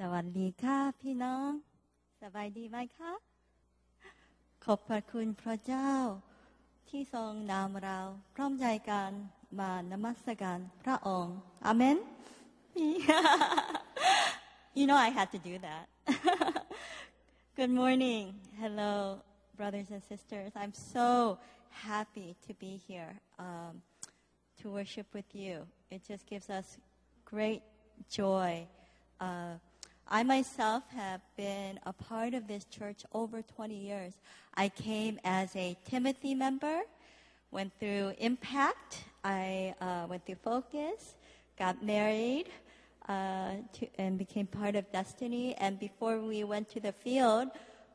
สวัสดีค่ะพี่น้อง สบายดีไหมคะ ขอบพระคุณพระเจ้า ที่ทรงนำเราพร้อมใจกันมานมัสการพระองค์อาเมน you know I had to do that Good morning hello brothers and sisters I'm so happy to be here um, to worship with you it just gives us great joy uh, I myself have been a part of this church over 20 years. I came as a Timothy member, went through Impact, I uh, went through Focus, got married, uh, to, and became part of Destiny. And before we went to the field,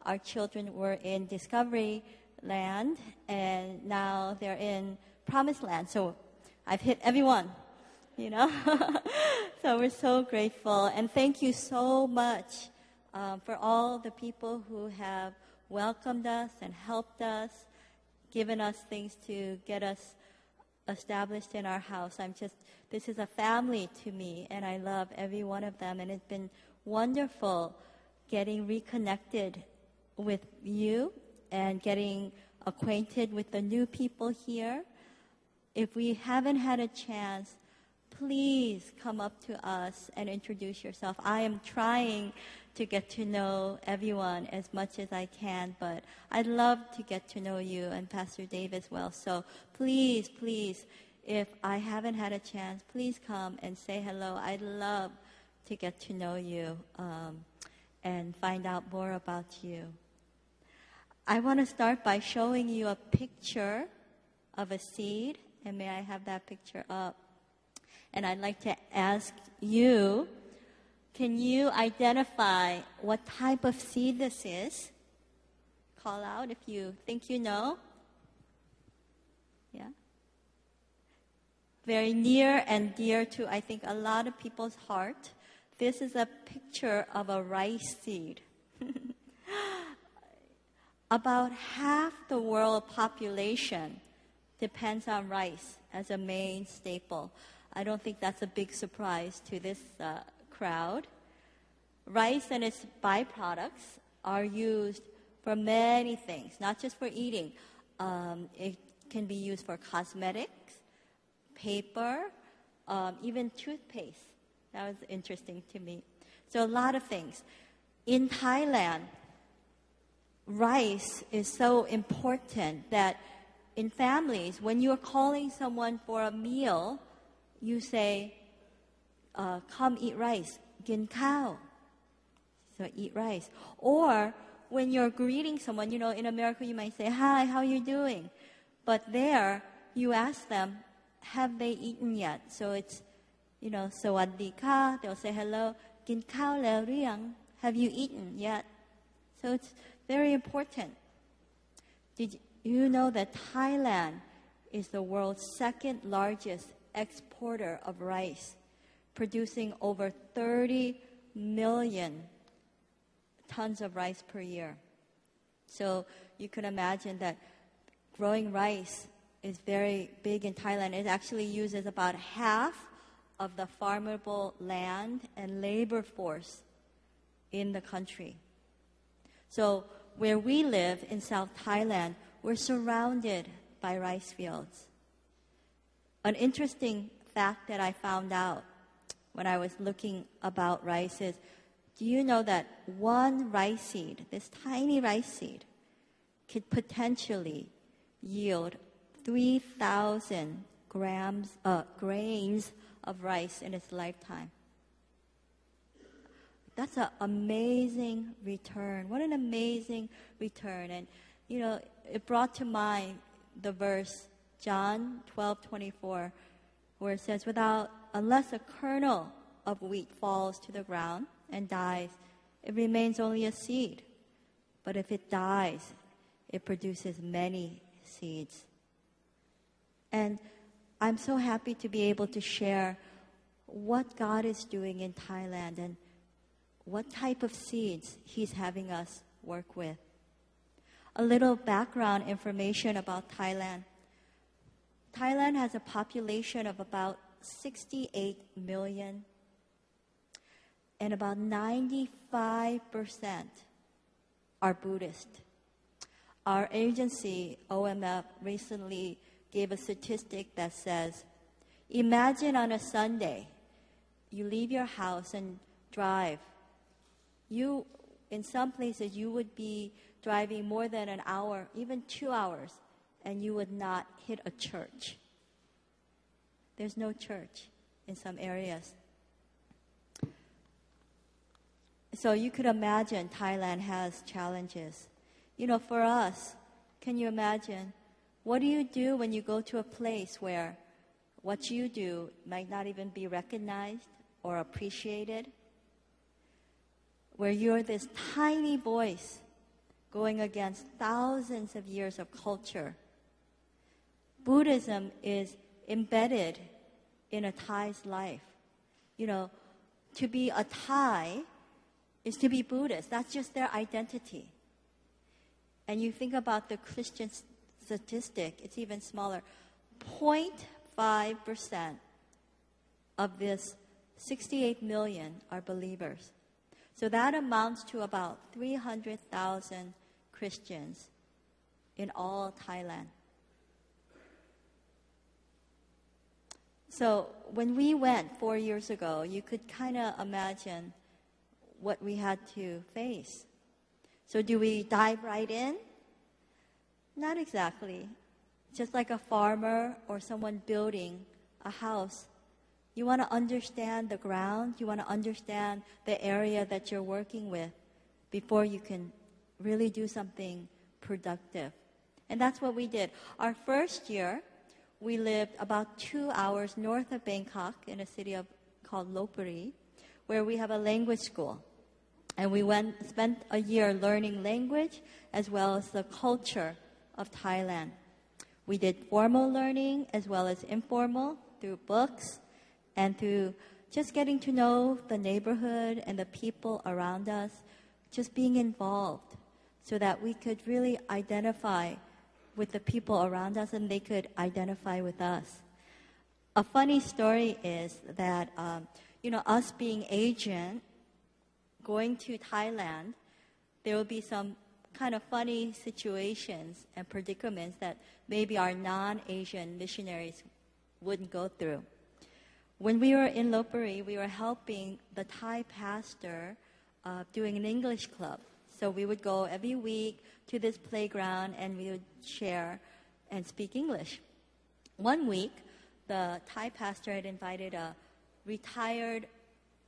our children were in Discovery Land, and now they're in Promised Land. So I've hit everyone you know. so we're so grateful. And thank you so much um, for all the people who have welcomed us and helped us, given us things to get us established in our house. I'm just, this is a family to me, and I love every one of them. And it's been wonderful getting reconnected with you and getting acquainted with the new people here. If we haven't had a chance, please come up to us and introduce yourself. I am trying to get to know everyone as much as I can, but I'd love to get to know you and Pastor Dave as well. So please, please, if I haven't had a chance, please come and say hello. I'd love to get to know you um, and find out more about you. I want to start by showing you a picture of a seed, and may I have that picture up? And I'd like to ask you can you identify what type of seed this is? Call out if you think you know. Yeah? Very near and dear to, I think, a lot of people's heart. This is a picture of a rice seed. About half the world population depends on rice as a main staple. I don't think that's a big surprise to this uh, crowd. Rice and its byproducts are used for many things, not just for eating. Um, it can be used for cosmetics, paper, um, even toothpaste. That was interesting to me. So, a lot of things. In Thailand, rice is so important that in families, when you're calling someone for a meal, you say, uh, come eat rice, gin kao. So eat rice. Or when you're greeting someone, you know, in America you might say, hi, how you doing? But there, you ask them, have they eaten yet? So it's, you know, so ka, they'll say hello, gin kao le riang, have you eaten yet? So it's very important. Did you know that Thailand is the world's second largest exporter of rice, producing over 30 million tons of rice per year. So you can imagine that growing rice is very big in Thailand. It actually uses about half of the farmable land and labor force in the country. So where we live in South Thailand, we're surrounded by rice fields. An interesting fact that I found out when I was looking about rice is do you know that one rice seed, this tiny rice seed, could potentially yield 3,000 grams, uh, grains of rice in its lifetime? That's an amazing return. What an amazing return. And, you know, it brought to mind the verse John 12:24, where it says, "Without unless a kernel of wheat falls to the ground and dies, it remains only a seed. But if it dies, it produces many seeds." And I'm so happy to be able to share what God is doing in Thailand and what type of seeds He's having us work with. A little background information about Thailand. Thailand has a population of about 68 million. and about 95% are Buddhist. Our agency, OMF, recently gave a statistic that says imagine on a Sunday, you leave your house and drive. You, in some places, you would be driving more than an hour, even two hours, and you would not hit a church. There's no church in some areas. So you could imagine Thailand has challenges. You know, for us, can you imagine? What do you do when you go to a place where what you do might not even be recognized or appreciated? Where you're this tiny voice going against thousands of years of culture. Buddhism is embedded in a Thai's life. You know, to be a Thai is to be Buddhist. That's just their identity. And you think about the Christian statistic, it's even smaller. 0.5% of this 68 million are believers. So that amounts to about 300,000 Christians in all Thailand. So when we went four years ago, you could kind of imagine what we had to face. So do we dive right in? Not exactly. Just like a farmer or someone building a house, you want to understand the ground, you want to understand the area that you're working with before you can really do something productive. And that's what we did. Our first year, we lived about two hours north of Bangkok in a city of, called Lopburi, where we have a language school. And we went, spent a year learning language as well as the culture of Thailand. We did formal learning as well as informal through books and through just getting to know the neighborhood and the people around us, just being involved so that we could really identify with the people around us and they could identify with us. A funny story is that, um, you know, us being Asian, going to Thailand, there will be some kind of funny situations and predicaments that maybe our non Asian missionaries wouldn't go through. When we were in Lopburi, we were helping the Thai pastor uh, doing an English club. So we would go every week to this playground and we would share and speak English. One week, the Thai pastor had invited a retired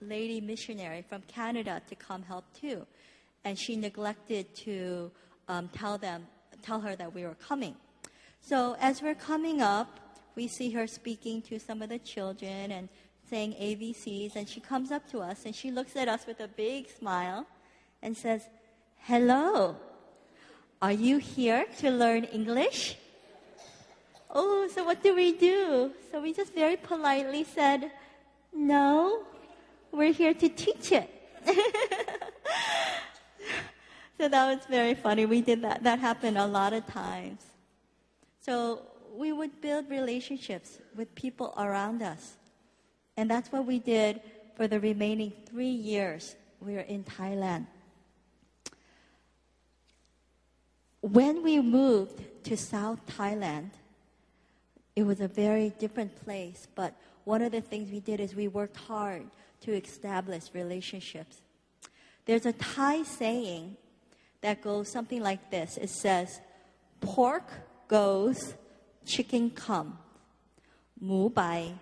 lady missionary from Canada to come help too. And she neglected to um, tell them, tell her that we were coming. So as we're coming up, we see her speaking to some of the children and saying ABCs, and she comes up to us and she looks at us with a big smile and says, Hello. Are you here to learn English? Oh, so what do we do? So we just very politely said, No, we're here to teach it. so that was very funny. We did that. That happened a lot of times. So we would build relationships with people around us. And that's what we did for the remaining three years we were in Thailand. When we moved to South Thailand, it was a very different place, but one of the things we did is we worked hard to establish relationships. There's a Thai saying that goes something like this it says, Pork goes, chicken comes. Mu bai,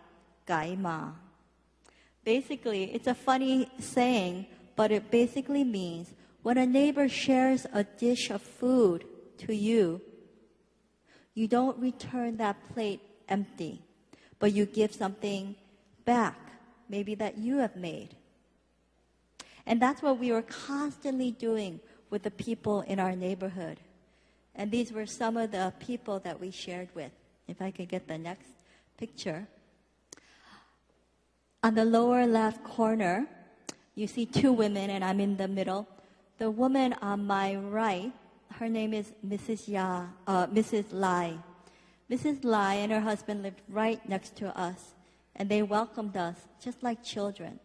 gai ma. Basically, it's a funny saying, but it basically means when a neighbor shares a dish of food to you, you don't return that plate empty, but you give something back, maybe that you have made. And that's what we were constantly doing with the people in our neighborhood. And these were some of the people that we shared with. If I could get the next picture. On the lower left corner, you see two women, and I'm in the middle. The woman on my right, her name is Mrs. Ya, uh, Mrs. Lai. Mrs. Lai and her husband lived right next to us, and they welcomed us just like children.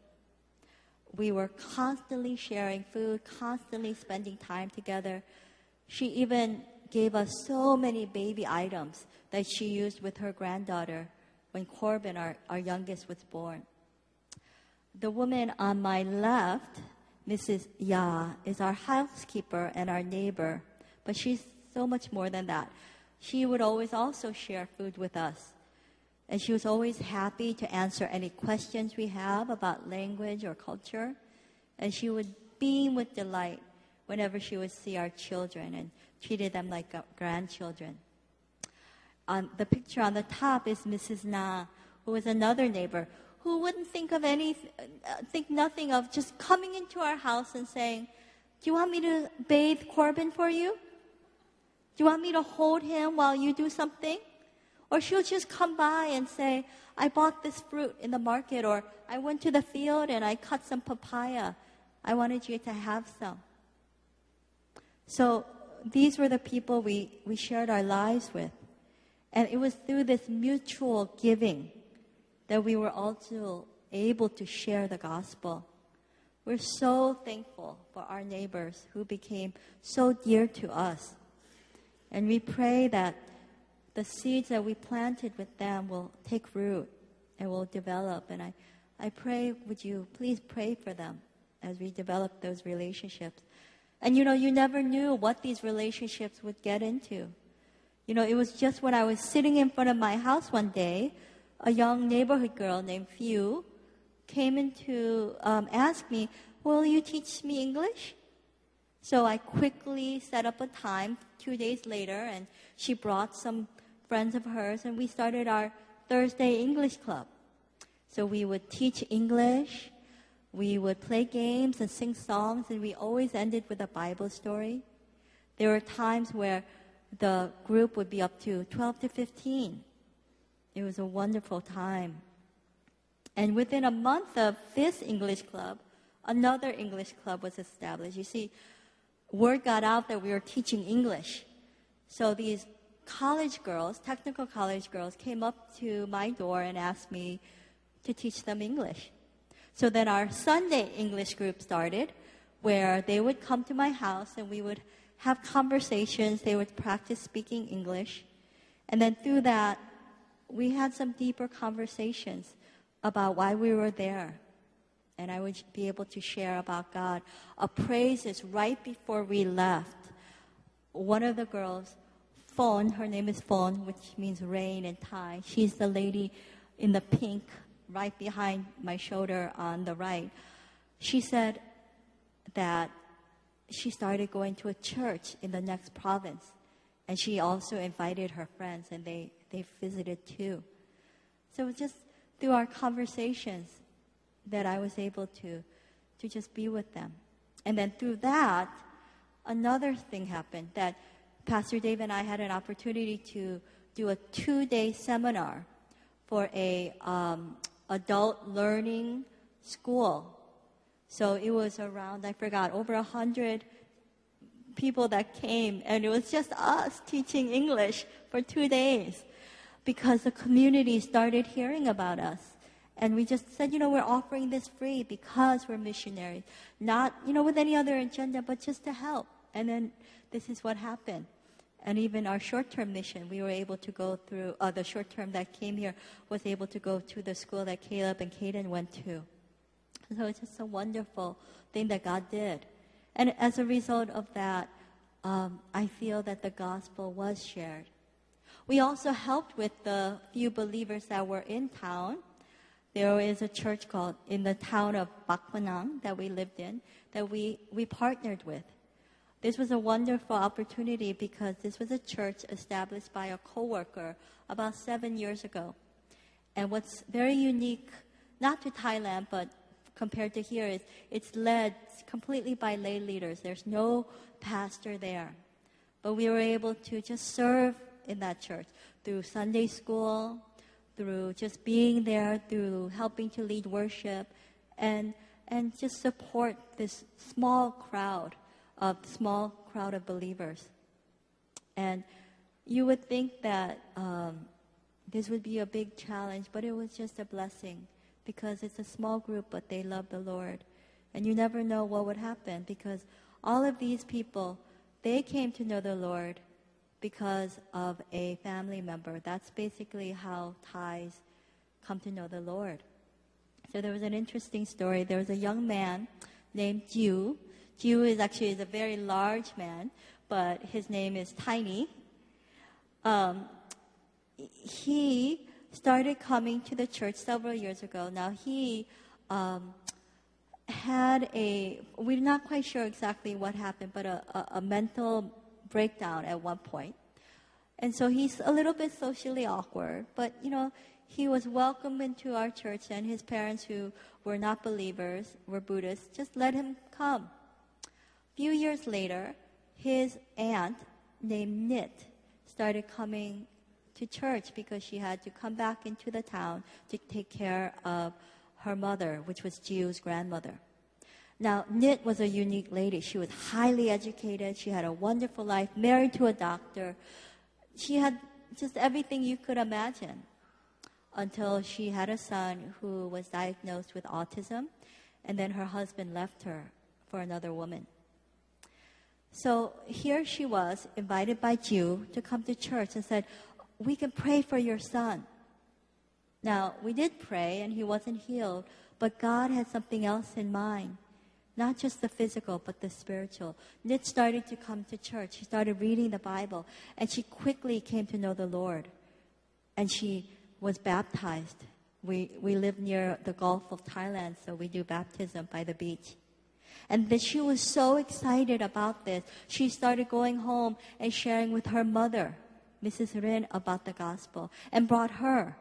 we were constantly sharing food, constantly spending time together. She even gave us so many baby items that she used with her granddaughter when Corbin, our, our youngest, was born. The woman on my left, Mrs. Ya, is our housekeeper and our neighbor, but she's so much more than that. She would always also share food with us. And she was always happy to answer any questions we have about language or culture. And she would beam with delight whenever she would see our children and treated them like grandchildren. On the picture on the top is Mrs. Na, who was another neighbor who wouldn't think of any, uh, think nothing of just coming into our house and saying, "Do you want me to bathe Corbin for you? Do you want me to hold him while you do something?" Or she'll just come by and say, "I bought this fruit in the market," or "I went to the field and I cut some papaya. I wanted you to have some." So these were the people we, we shared our lives with. And it was through this mutual giving that we were also able to share the gospel. We're so thankful for our neighbors who became so dear to us. And we pray that the seeds that we planted with them will take root and will develop. And I, I pray, would you please pray for them as we develop those relationships? And you know, you never knew what these relationships would get into. You know, it was just when I was sitting in front of my house one day, a young neighborhood girl named Few came in to um, ask me, Will you teach me English? So I quickly set up a time two days later, and she brought some friends of hers, and we started our Thursday English club. So we would teach English, we would play games and sing songs, and we always ended with a Bible story. There were times where the group would be up to 12 to 15. It was a wonderful time. And within a month of this English club, another English club was established. You see, word got out that we were teaching English. So these college girls, technical college girls, came up to my door and asked me to teach them English. So then our Sunday English group started, where they would come to my house and we would have conversations. They would practice speaking English. And then through that, we had some deeper conversations about why we were there. And I would be able to share about God. A praise is right before we left. One of the girls, Fawn, her name is Fawn, which means rain in Thai. She's the lady in the pink right behind my shoulder on the right, she said that she started going to a church in the next province. And she also invited her friends, and they, they visited too. So just through our conversations that I was able to, to just be with them. And then through that, another thing happened that Pastor Dave and I had an opportunity to do a two day seminar for a um, adult learning school. So it was around, I forgot, over a hundred people that came, and it was just us teaching English for two days because the community started hearing about us. And we just said, you know, we're offering this free because we're missionaries, not, you know, with any other agenda, but just to help. And then this is what happened and even our short-term mission, we were able to go through, uh, the short-term that came here was able to go to the school that Caleb and Caden went to. So it's just a wonderful thing that God did. And as a result of that, um, I feel that the gospel was shared. We also helped with the few believers that were in town. There is a church called in the town of Bakwanang that we lived in that we, we partnered with. This was a wonderful opportunity because this was a church established by a coworker about seven years ago. And what's very unique, not to Thailand, but compared to here, is it's led completely by lay leaders. There's no pastor there. But we were able to just serve in that church through Sunday school, through just being there, through helping to lead worship, and, and just support this small crowd a small crowd of believers. And you would think that um, this would be a big challenge, but it was just a blessing because it's a small group, but they love the Lord. And you never know what would happen because all of these people, they came to know the Lord because of a family member. That's basically how Thais come to know the Lord. So there was an interesting story. There was a young man named Jiu. Jiu is actually is a very large man, but his name is Tiny. Um, he started coming to the church several years ago. Now he um, had a, we're not quite sure exactly what happened, but a, a, a mental breakdown at one point. And so he's a little bit socially awkward, but you know, he was welcomed into our church and his parents who were not believers, were Buddhists, just let him come. A few years later, his aunt named Nit started coming to church because she had to come back into the town to take care of her mother, which was Jiu's grandmother. Now, Nit was a unique lady. She was highly educated. She had a wonderful life, married to a doctor. She had just everything you could imagine until she had a son who was diagnosed with autism, and then her husband left her for another woman. So here she was, invited by Jiu to come to church and said, We can pray for your son. Now, we did pray and he wasn't healed, but God had something else in mind. Not just the physical, but the spiritual. Nit started to come to church. She started reading the Bible, and she quickly came to know the Lord. And she was baptized. We, we live near the Gulf of Thailand, so we do baptism by the beach. And that she was so excited about this, she started going home and sharing with her mother, Mrs. Rin, about the gospel, and brought her,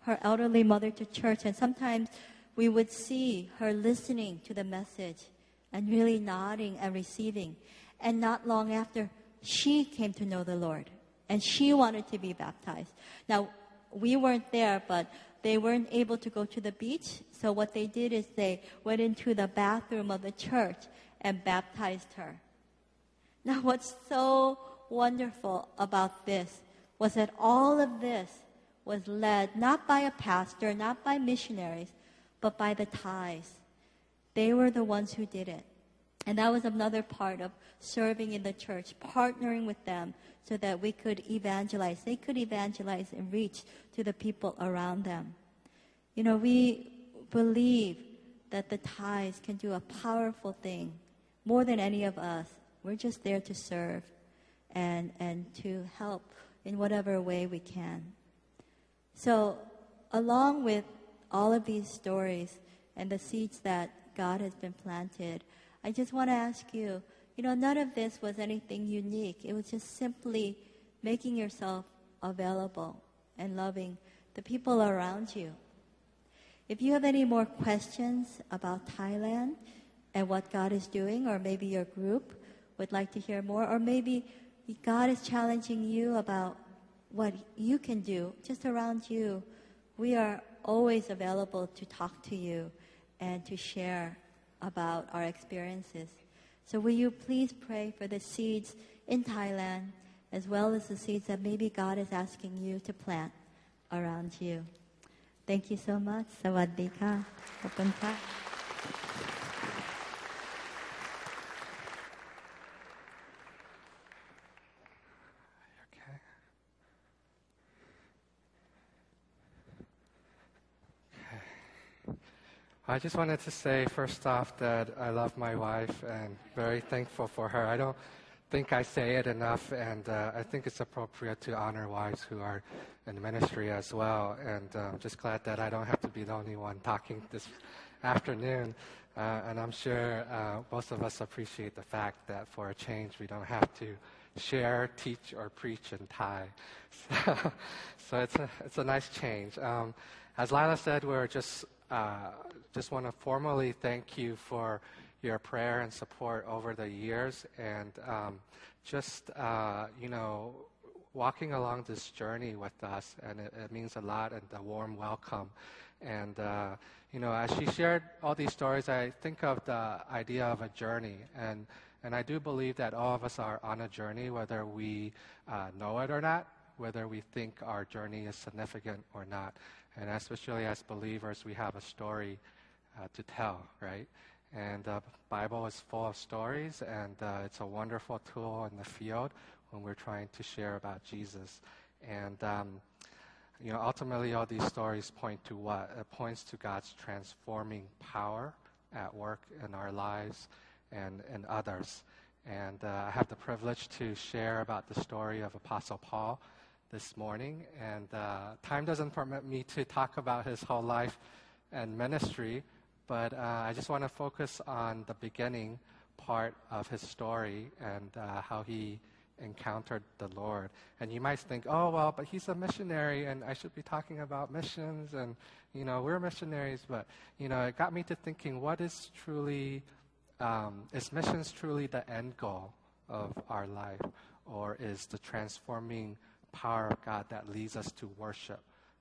her elderly mother, to church. And sometimes we would see her listening to the message and really nodding and receiving. And not long after, she came to know the Lord and she wanted to be baptized. Now, we weren't there, but they weren't able to go to the beach. So what they did is they went into the bathroom of the church and baptized her. Now, what's so wonderful about this was that all of this was led not by a pastor, not by missionaries, but by the Thais. They were the ones who did it. And that was another part of serving in the church, partnering with them so that we could evangelize. They could evangelize and reach to the people around them. You know, we believe that the Thais can do a powerful thing more than any of us. We're just there to serve and, and to help in whatever way we can. So, along with all of these stories and the seeds that God has been planted, I just want to ask you you know, none of this was anything unique. It was just simply making yourself available and loving the people around you. If you have any more questions about Thailand and what God is doing, or maybe your group would like to hear more, or maybe God is challenging you about what you can do just around you, we are always available to talk to you and to share about our experiences. So will you please pray for the seeds in Thailand as well as the seeds that maybe God is asking you to plant around you. Thank you so much. สวัสดีค่ะขอบคุณค่ะ I just wanted to say first off that I love my wife and very thankful for her. I don't think I say it enough, and uh, I think it's appropriate to honor wives who are in ministry as well. And uh, I'm just glad that I don't have to be the only one talking this afternoon. Uh, and I'm sure uh, most of us appreciate the fact that for a change, we don't have to share, teach, or preach in Thai. So, so it's, a, it's a nice change. Um, as Lila said, we're just uh, just want to formally thank you for your prayer and support over the years and um, just, uh, you know, walking along this journey with us. And it, it means a lot and a warm welcome. And, uh, you know, as she shared all these stories, I think of the idea of a journey. And, and I do believe that all of us are on a journey, whether we uh, know it or not, whether we think our journey is significant or not. And especially as believers, we have a story uh, to tell, right? And the Bible is full of stories, and uh, it's a wonderful tool in the field when we're trying to share about Jesus. And um, you know, ultimately, all these stories point to what? It points to God's transforming power at work in our lives and in others. And uh, I have the privilege to share about the story of Apostle Paul this morning. And uh, time doesn't permit me to talk about his whole life and ministry, but uh, I just want to focus on the beginning part of his story and uh, how he encountered the Lord. And you might think, oh, well, but he's a missionary and I should be talking about missions and, you know, we're missionaries. But, you know, it got me to thinking, what is truly, um, is missions truly the end goal of our life? Or is the transforming power of God that leads us to worship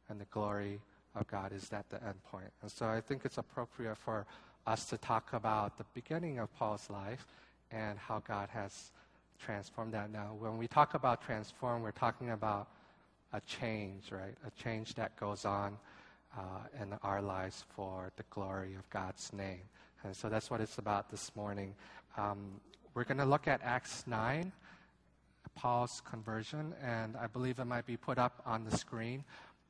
and the glory of God, is that the end point? And so I think it's appropriate for us to talk about the beginning of Paul's life and how God has transformed that now. When we talk about transform, we're talking about a change, right? A change that goes on uh, in our lives for the glory of God's name. And so that's what it's about this morning. Um, we're going to look at Acts 9, Paul's conversion, and I believe it might be put up on the screen,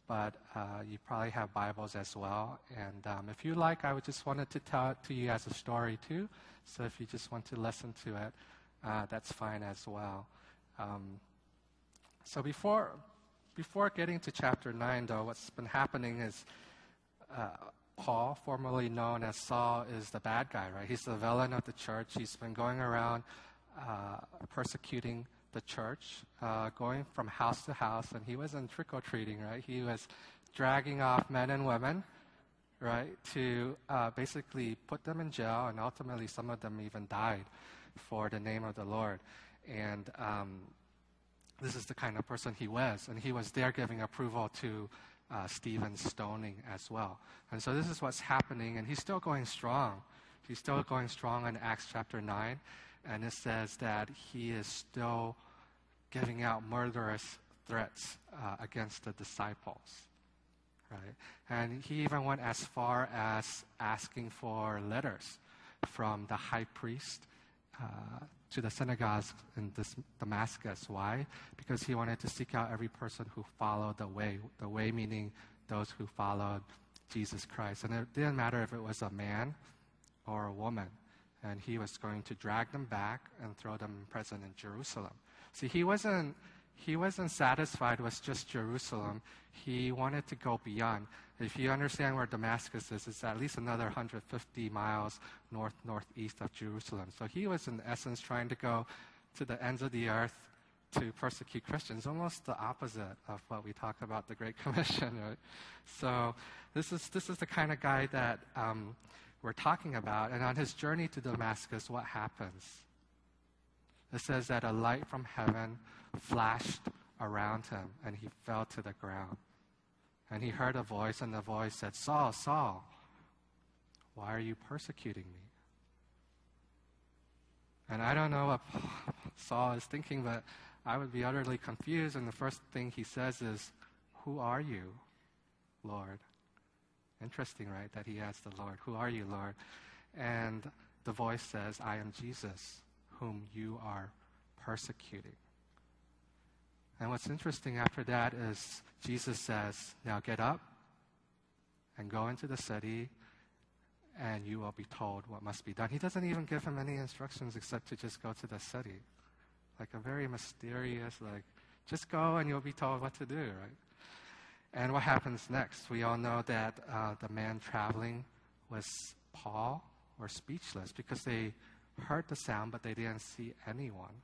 but uh, you probably have Bibles as well. And um, if you like, I would just wanted to tell it to you as a story too. So if you just want to listen to it, uh, that's fine as well. Um, so before, before getting to chapter 9, though, what's been happening is uh, Paul, formerly known as Saul, is the bad guy, right? He's the villain of the church. He's been going around uh, persecuting the church, uh, going from house to house, and he wasn't trick or treating, right? He was dragging off men and women, right, to uh, basically put them in jail, and ultimately some of them even died for the name of the Lord. And um, this is the kind of person he was. And he was there giving approval to uh, Stephen's stoning as well. And so this is what's happening. And he's still going strong. He's still going strong in Acts chapter 9. And it says that he is still giving out murderous threats uh, against the disciples. Right? And he even went as far as asking for letters from the high priest uh, to the synagogues in Damascus. Why? Because he wanted to seek out every person who followed the way. The way meaning those who followed Jesus Christ. And it didn't matter if it was a man or a woman. And he was going to drag them back and throw them in prison in Jerusalem. See, he wasn't, he wasn't satisfied with just Jerusalem. He wanted to go beyond. If you understand where Damascus is, it's at least another 150 miles north northeast of Jerusalem. So he was, in essence, trying to go to the ends of the earth to persecute Christians, almost the opposite of what we talk about the Great Commission. Right? So this is this is the kind of guy that um, we're talking about. And on his journey to Damascus, what happens? It says that a light from heaven flashed around him, and he fell to the ground. And he heard a voice, and the voice said, Saul, Saul, why are you persecuting me? And I don't know what Saul is thinking, but I would be utterly confused. And the first thing he says is, Who are you, Lord? Interesting, right? That he asks the Lord, Who are you, Lord? And the voice says, I am Jesus, whom you are persecuting. And what's interesting after that is Jesus says, Now get up and go into the city, and you will be told what must be done. He doesn't even give him any instructions except to just go to the city. Like a very mysterious, like, just go and you'll be told what to do, right? And what happens next? We all know that uh, the man traveling was Paul, or speechless, because they heard the sound, but they didn't see anyone.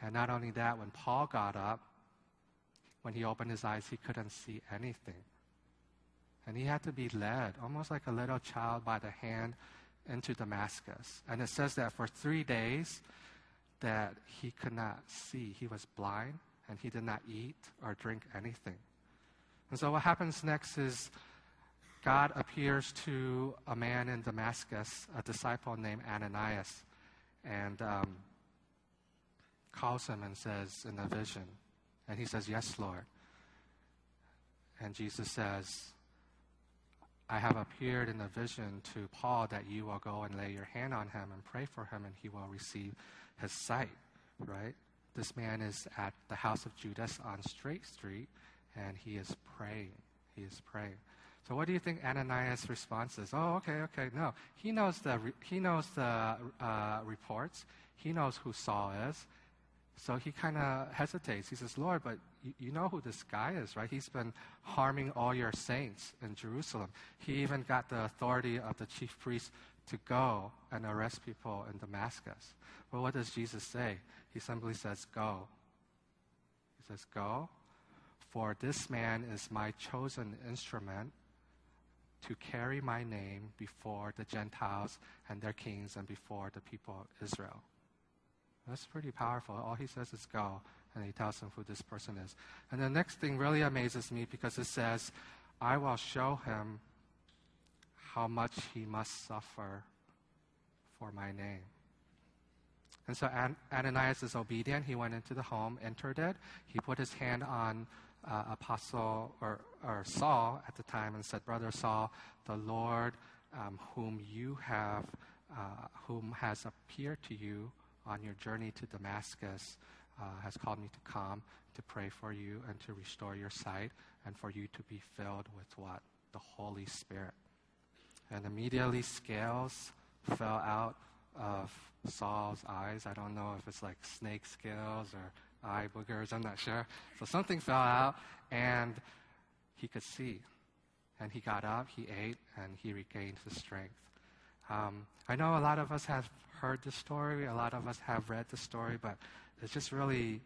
And not only that, when Paul got up, when he opened his eyes, he couldn't see anything. And he had to be led, almost like a little child by the hand, into Damascus. And it says that for three days that he could not see. He was blind and he did not eat or drink anything. And so what happens next is God appears to a man in Damascus, a disciple named Ananias. And um, calls him and says in a vision, and he says, Yes, Lord. And Jesus says, I have appeared in a vision to Paul that you will go and lay your hand on him and pray for him, and he will receive his sight, right? This man is at the house of Judas on Straight Street, and he is praying. He is praying. So, what do you think Ananias' response is? Oh, okay, okay. No, he knows the he knows the uh, reports. He knows who Saul is. So he kind of hesitates. He says, Lord, but you, you, know who this guy is, right? He's been harming all your saints in Jerusalem. He even got the authority of the chief priest to go and arrest people in Damascus. Well, what does Jesus say? He simply says, Go. He says, Go, for this man is my chosen instrument to carry my name before the Gentiles and their kings and before the people of Israel. That's pretty powerful. All he says is go, and he tells him who this person is. And the next thing really amazes me because it says, I will show him how much he must suffer for my name. And so Ananias is obedient. He went into the home, entered it. He put his hand on uh, Apostle or, or, Saul at the time and said, Brother Saul, the Lord um, whom you have, uh, whom has appeared to you on your journey to Damascus uh, has called me to come to pray for you and to restore your sight and for you to be filled with what? The Holy Spirit. And immediately scales fell out of Saul's eyes. I don't know if it's like snake scales or eye boogers, I'm not sure. So something fell out and he could see. And he got up, he ate, and he regained his strength. Um, I know a lot of us have heard the story, a lot of us have read the story, but it's just really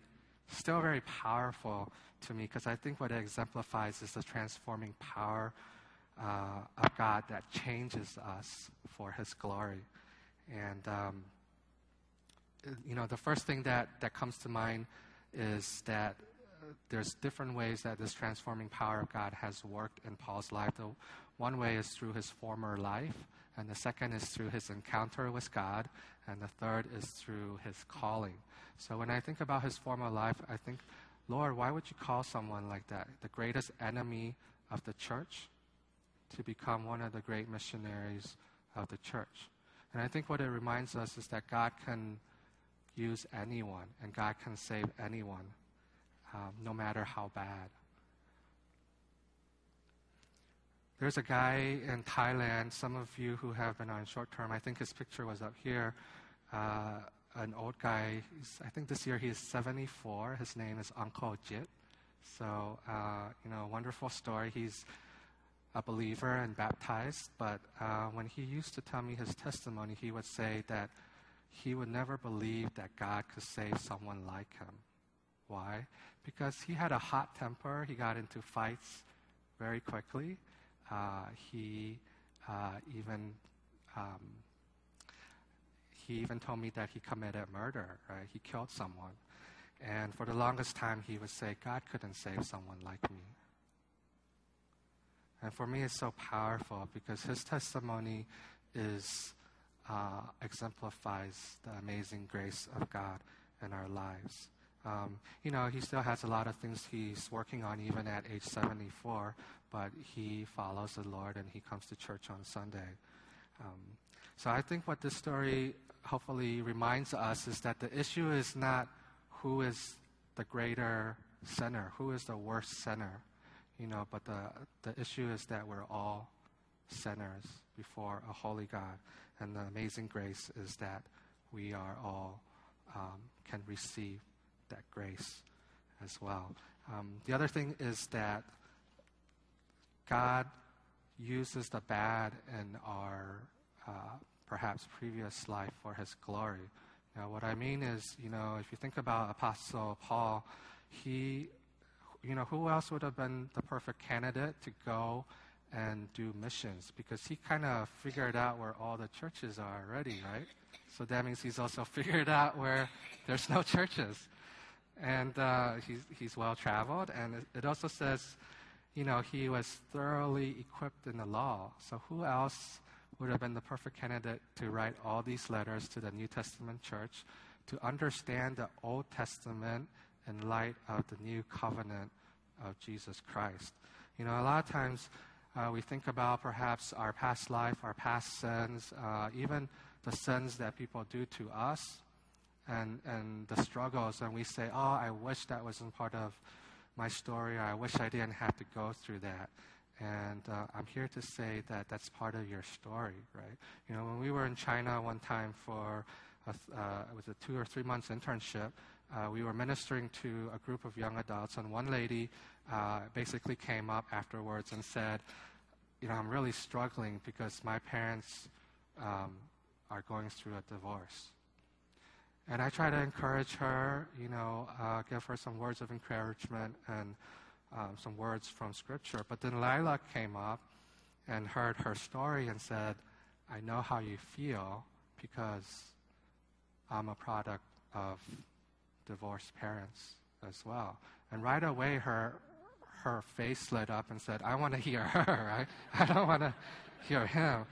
still very powerful to me because I think what it exemplifies is the transforming power uh, of God that changes us for His glory. And, um, you know, the first thing that, that comes to mind is that uh, there's different ways that this transforming power of God has worked in Paul's life. The one way is through his former life, and the second is through his encounter with God, and the third is through his calling. So when I think about his former life, I think, Lord, why would you call someone like that, the greatest enemy of the church, to become one of the great missionaries of the church? And I think what it reminds us is that God can use anyone, and God can save anyone, um, no matter how bad. There's a guy in Thailand, some of you who have been on short term, I think his picture was up here. Uh, an old guy, I think this year he's 74. His name is Uncle Jit. So, uh, you know, wonderful story. He's a believer and baptized, but uh, when he used to tell me his testimony, he would say that he would never believe that God could save someone like him. Why? Because he had a hot temper, he got into fights very quickly. Uh, he uh, even um, he even told me that he committed murder. Right? He killed someone, and for the longest time, he would say, "God couldn't save someone like me." And for me, it's so powerful because his testimony is uh, exemplifies the amazing grace of God in our lives. Um, you know, he still has a lot of things he's working on even at age 74, but he follows the Lord and he comes to church on Sunday. Um, so I think what this story hopefully reminds us is that the issue is not who is the greater sinner, who is the worst sinner, you know, but the, the issue is that we're all sinners before a holy God. And the amazing grace is that we are all um, can receive that grace as well. Um, the other thing is that God uses the bad in our uh, perhaps previous life for His glory. Now, what I mean is, you know, if you think about Apostle Paul, he, you know, who else would have been the perfect candidate to go and do missions? Because he kind of figured out where all the churches are already, right? So that means he's also figured out where there's no churches and uh, he's, he's well traveled. And it, it, also says, you know, he was thoroughly equipped in the law. So who else would have been the perfect candidate to write all these letters to the New Testament church to understand the Old Testament in light of the new covenant of Jesus Christ? You know, a lot of times Uh, we think about perhaps our past life, our past sins, uh, even the sins that people do to us, and, and the struggles. And we say, Oh, I wish that wasn't part of my story. I wish I didn't have to go through that. And uh, I'm here to say that that's part of your story, right? You know, when we were in China one time for a, uh, it was a two or three months internship, uh, we were ministering to a group of young adults, and one lady uh, basically came up afterwards and said, "You know, I'm really struggling because my parents um, are going through a divorce." And I try to encourage her, you know, uh, give her some words of encouragement and um, some words from Scripture. But then Lila came up and heard her story and said, I know how you feel because I'm a product of divorced parents as well. And right away, her, her face lit up and said, I want to hear her, right? I don't want to hear him.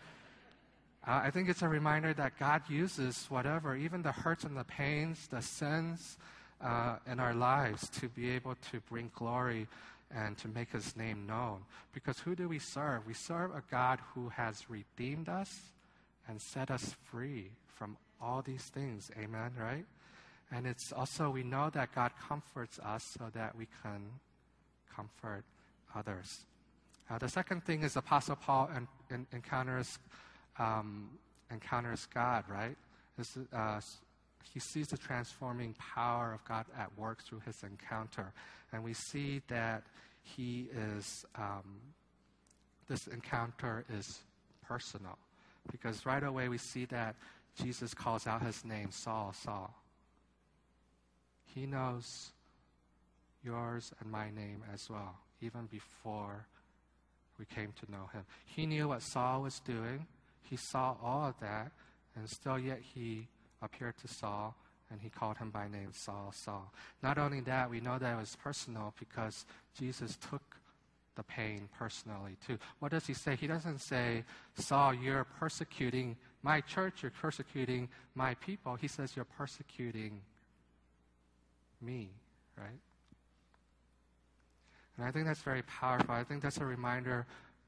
Uh, I think it's a reminder that God uses whatever, even the hurts and the pains, the sins uh, in our lives, to be able to bring glory and to make his name known. Because who do we serve? We serve a God who has redeemed us and set us free from all these things. Amen, right? And it's also, we know that God comforts us so that we can comfort others. Uh, the second thing is Apostle Paul en- en- encounters um, encounters God, right? This, uh, he sees the transforming power of God at work through his encounter. And we see that he is, um, this encounter is personal. Because right away we see that Jesus calls out his name, Saul, Saul. He knows yours and my name as well, even before we came to know him. He knew what Saul was doing, he saw all of that, and still yet he appeared to Saul and he called him by name Saul, Saul. Not only that, we know that it was personal because Jesus took the pain personally too. What does he say? He doesn't say, Saul, you're persecuting my church, you're persecuting my people. He says, you're persecuting me, right? And I think that's very powerful. I think that's a reminder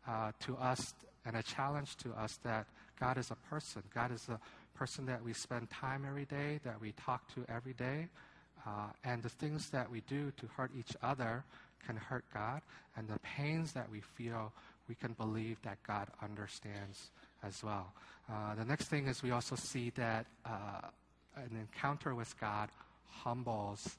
uh, to us and a challenge to us that God is a person. God is a person that we spend time every day, that we talk to every day. Uh, and the things that we do to hurt each other can hurt God. And the pains that we feel, we can believe that God understands as well. Uh, the next thing is we also see that uh, an encounter with God humbles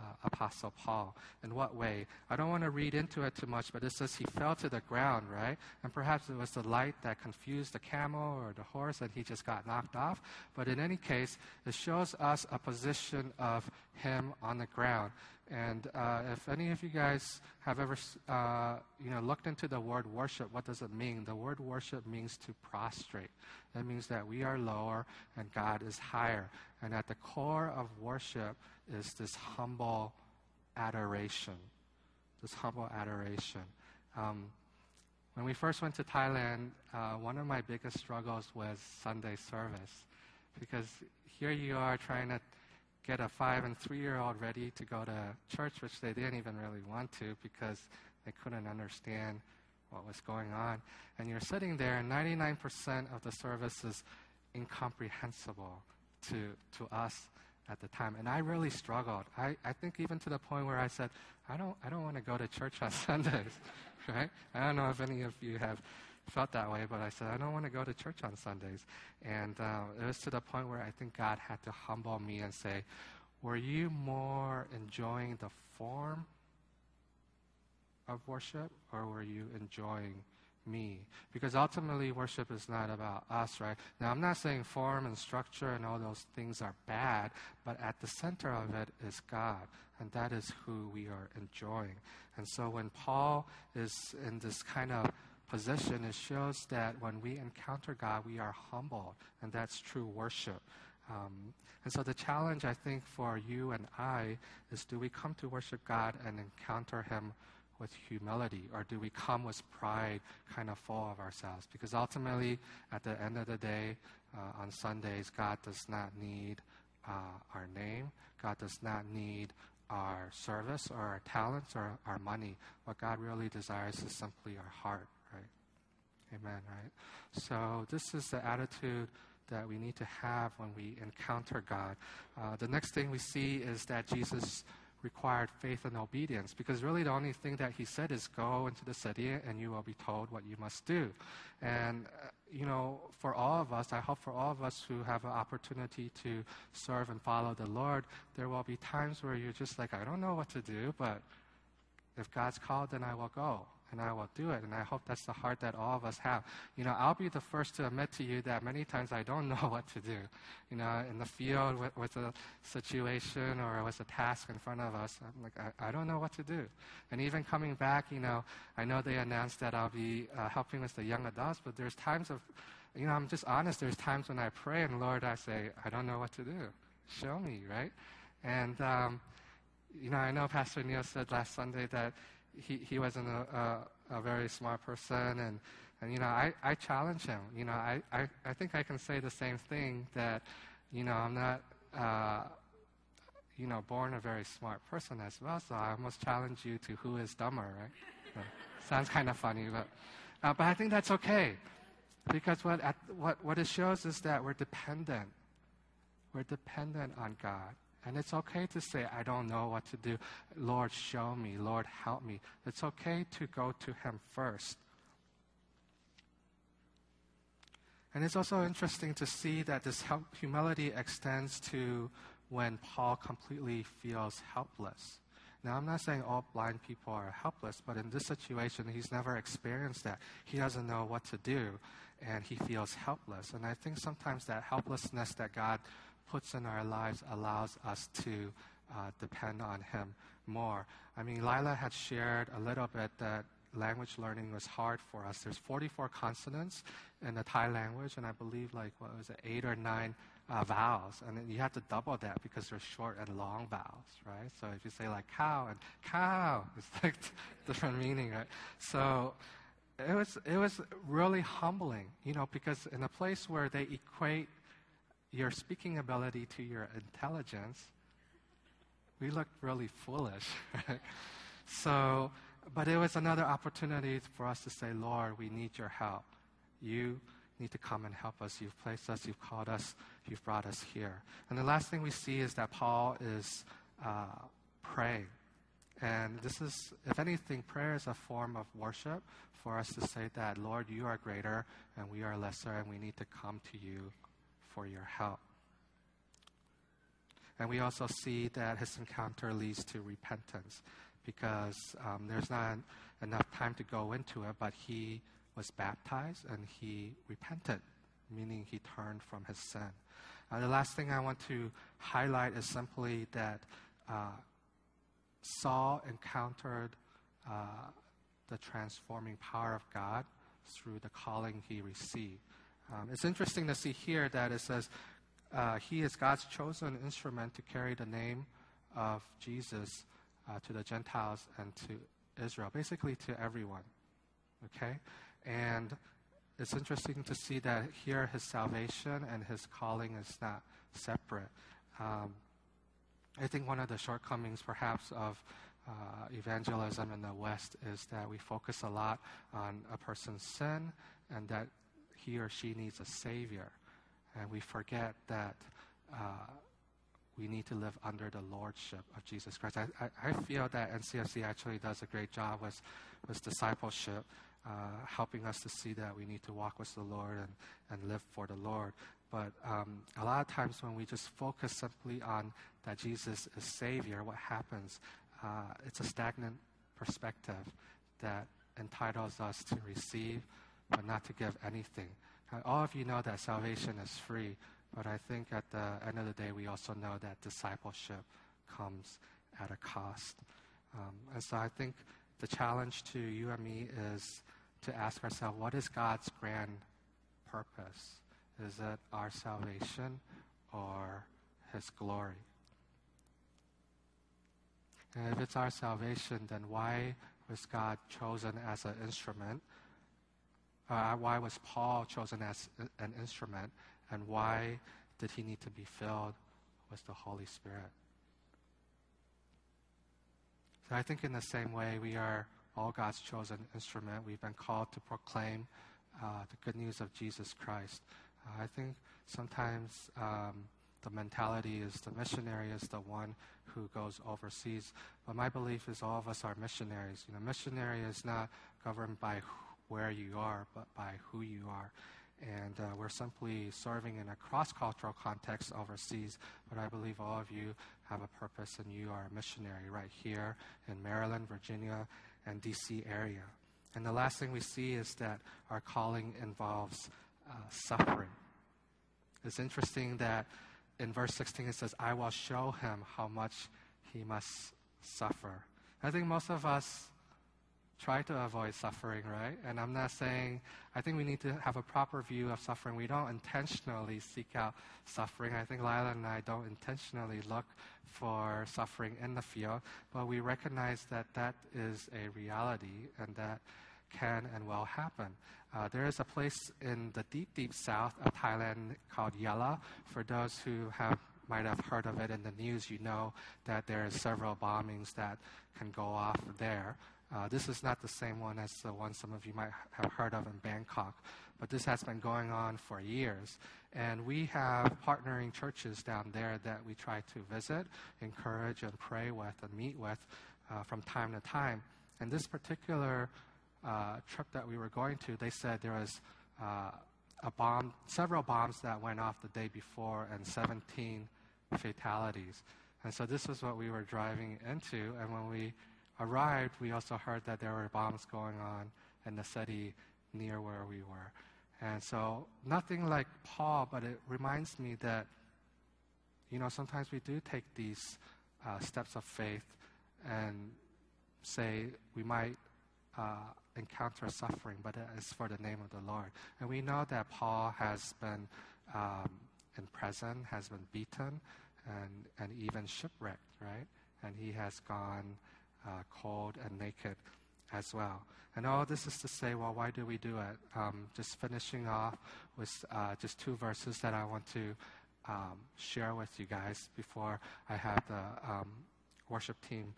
uh, Apostle Paul. In what way? I don't want to read into it too much, but it says he fell to the ground, right? And perhaps it was the light that confused the camel or the horse and he just got knocked off. But in any case, it shows us a position of him on the ground. And uh, if any of you guys have ever, uh, you know, looked into the word worship, what does it mean? The word worship means to prostrate. That means that we are lower and God is higher. And at the core of worship is this humble adoration. This humble adoration. Um, when we first went to Thailand, uh, one of my biggest struggles was Sunday service. Because here you are trying to get a five and three year old ready to go to church, which they didn't even really want to because they couldn't understand what was going on. And you're sitting there, and 99% of the service is incomprehensible to, to us at the time. And I really struggled. I, I think even to the point where I said, I don't, I don't want to go to church on Sundays, right? I don't know if any of you have felt that way, but I said, I don't want to go to church on Sundays. And uh, it was to the point where I think God had to humble me and say, Were you more enjoying the form of worship, or were you enjoying me? Because ultimately, worship is not about us, right? Now, I'm not saying form and structure and all those things are bad, but at the center of it is God, and that is who we are enjoying. And so when Paul is in this kind of position, it shows that when we encounter God, we are humbled, and that's true worship. Um, and so the challenge, I think, for you and I is do we come to worship God and encounter Him with humility, or do we come with pride, kind of full of ourselves? Because ultimately, at the end of the day, uh, on Sundays, God does not need uh, our name. God does not need our service or our talents or our money. What God really desires is simply our heart, right? Amen, right? So this is the attitude that we need to have when we encounter God. Uh, the next thing we see is that Jesus required faith and obedience because really the only thing that he said is go into the city and you will be told what you must do. And, uh, you know, for all of us, I hope for all of us who have an opportunity to serve and follow the Lord, there will be times where you're just like, I don't know what to do, but if God's called, then I will go and I will do it. And I hope that's the heart that all of us have. You know, I'll be the first to admit to you that many times I don't know what to do. You know, in the field with, with a situation or with a task in front of us, I'm like, I, I don't know what to do. And even coming back, you know, I know they announced that I'll be uh, helping with the young adults, but there's times of, you know, I'm just honest, there's times when I pray and Lord, I say, I don't know what to do. Show me, right? And, um, you know, I know Pastor Neil said last Sunday that he, he wasn't a, a, a, very smart person. And, and you know, I, I challenge him. You know, I, I, I think I can say the same thing that, you know, I'm not, uh, you know, born a very smart person as well. So I almost challenge you to who is dumber, right? sounds kind of funny, but, uh, but I think that's okay. Because what, at, what, what it shows is that we're dependent. We're dependent on God. And it's okay to say, I don't know what to do. Lord, show me. Lord, help me. It's okay to go to Him first. And it's also interesting to see that this humility extends to when Paul completely feels helpless. Now, I'm not saying all blind people are helpless, but in this situation, he's never experienced that. He doesn't know what to do, and he feels helpless. And I think sometimes that helplessness that God puts in our lives allows us to uh, depend on Him more. I mean, Lila had shared a little bit that language learning was hard for us. There's 44 consonants in the Thai language, and I believe like what was it, eight or nine uh, vowels, and you have to double that because they're short and long vowels, right? So if you say like cow and cow, it's like different meaning, right? So it was it was really humbling, you know, because in a place where they equate your speaking ability to your intelligence, we looked really foolish. so, but it was another opportunity for us to say, Lord, we need your help. You need to come and help us. You've placed us, you've called us, you've brought us here. And the last thing we see is that Paul is uh, praying. And this is, if anything, prayer is a form of worship for us to say that, Lord, you are greater and we are lesser, and we need to come to you for your help. And we also see that his encounter leads to repentance because um, there's not enough time to go into it, but he was baptized and he repented, meaning he turned from his sin. Uh, the last thing I want to highlight is simply that uh, Saul encountered uh, the transforming power of God through the calling he received. Um, it's interesting to see here that it says uh, he is God's chosen instrument to carry the name of Jesus uh, to the Gentiles and to Israel, basically to everyone. Okay? And it's interesting to see that here his salvation and his calling is not separate. Um, I think one of the shortcomings, perhaps, of uh, evangelism in the West is that we focus a lot on a person's sin and that he or she needs a savior. And we forget that uh, we need to live under the lordship of Jesus Christ. I, I, I, feel that NCFC actually does a great job with, with discipleship, uh, helping us to see that we need to walk with the Lord and, and live for the Lord. But um, a lot of times when we just focus simply on that Jesus is Savior, what happens? Uh, it's a stagnant perspective that entitles us to receive but not to give anything. Uh, all of you know that salvation is free, but I think at the end of the day, we also know that discipleship comes at a cost. Um, and so I think the challenge to you and me is to ask ourselves what is God's grand purpose? Is it our salvation or His glory? And if it's our salvation, then why was God chosen as an instrument uh, why was Paul chosen as an instrument? And why did he need to be filled with the Holy Spirit? So I think in the same way, we are all God's chosen instrument. We've been called to proclaim uh, the good news of Jesus Christ. Uh, I think sometimes um, the mentality is the missionary is the one who goes overseas. But my belief is all of us are missionaries. You know, missionary is not governed by where you are, but by who you are. And uh, we're simply serving in a cross cultural context overseas. But I believe all of you have a purpose and you are a missionary right here in Maryland, Virginia, and DC area. And the last thing we see is that our calling involves uh, suffering. It's interesting that in verse 16 it says, I will show him how much he must suffer. I think most of us try to avoid suffering, right? And I'm not saying, I think we need to have a proper view of suffering. We don't intentionally seek out suffering. I think Lila and I don't intentionally look for suffering in the field, but we recognize that that is a reality and that can and will happen. Uh, there is a place in the deep, deep south of Thailand called Yala. For those who have might have heard of it in the news, you know that there are several bombings that can go off there. Uh, this is not the same one as the one some of you might have heard of in Bangkok, but this has been going on for years. And we have partnering churches down there that we try to visit, encourage, and pray with and meet with uh, from time to time. And this particular uh, trip that we were going to, they said there was uh, a bomb, several bombs that went off the day before, and 17 fatalities. And so this was what we were driving into. And when we arrived, we also heard that there were bombs going on in the city near where we were. And so, nothing like Paul, but it reminds me that, you know, sometimes we do take these uh, steps of faith and say we might uh, encounter suffering, but it's for the name of the Lord. And we know that Paul has been um, in prison, has been beaten, and, and even shipwrecked, right? And he has gone uh, cold and naked as well. And all this is to say, well, why do we do it? Um, just finishing off with uh, just two verses that I want to um, share with you guys before I have the um, worship team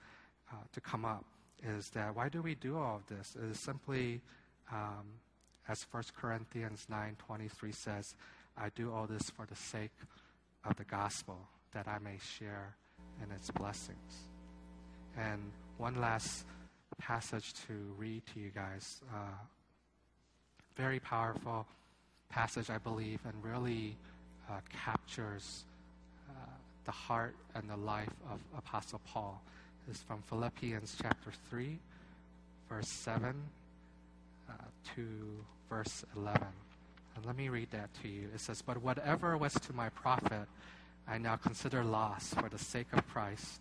uh, to come up. Is that why do we do all of this? It is simply, um, as 1 Corinthians 9:23 says, "I do all this for the sake of the gospel, that I may share in its blessings." And one last passage to read to you guys. Uh, very powerful passage, I believe, and really uh, captures uh, the heart and the life of Apostle Paul. It's from Philippians chapter 3, verse 7 uh, to verse 11. And let me read that to you. It says, But whatever was to my profit, I now consider loss for the sake of Christ.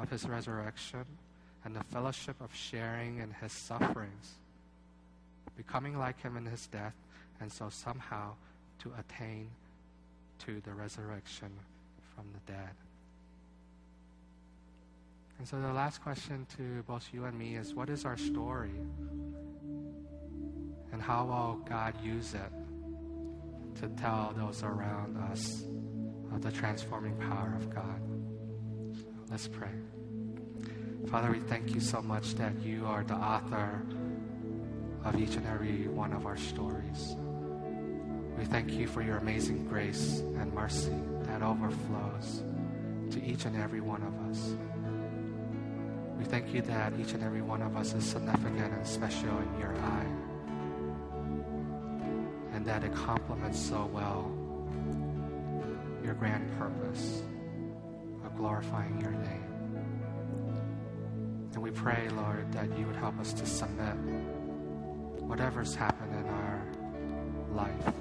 of his resurrection and the fellowship of sharing in his sufferings, becoming like him in his death, and so somehow to attain to the resurrection from the dead. And so the last question to both you and me is what is our story? And how will God use it to tell those around us of the transforming power of God? Let's pray. Father, we thank you so much that you are the author of each and every one of our stories. We thank you for your amazing grace and mercy that overflows to each and every one of us. We thank you that each and every one of us is significant and special in your eye, and that it complements so well your grand purpose glorifying your name. And we pray, Lord, that you would help us to submit whatever's happened in our life,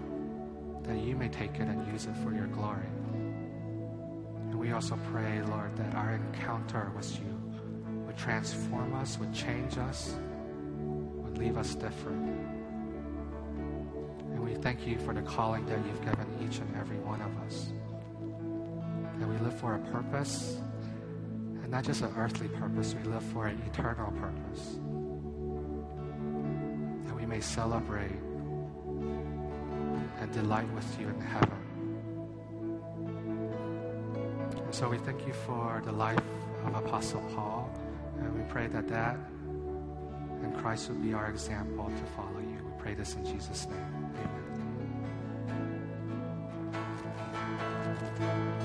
that you may take it and use it for your glory. And we also pray, Lord, that our encounter with you would transform us, would change us, would leave us different. And we thank you for the calling that you've given each and every one of us. For a purpose, and not just an earthly purpose, we live for an eternal purpose. That we may celebrate and delight with you in heaven. And so we thank you for the life of Apostle Paul, and we pray that that and Christ would be our example to follow you. We pray this in Jesus' name. Amen.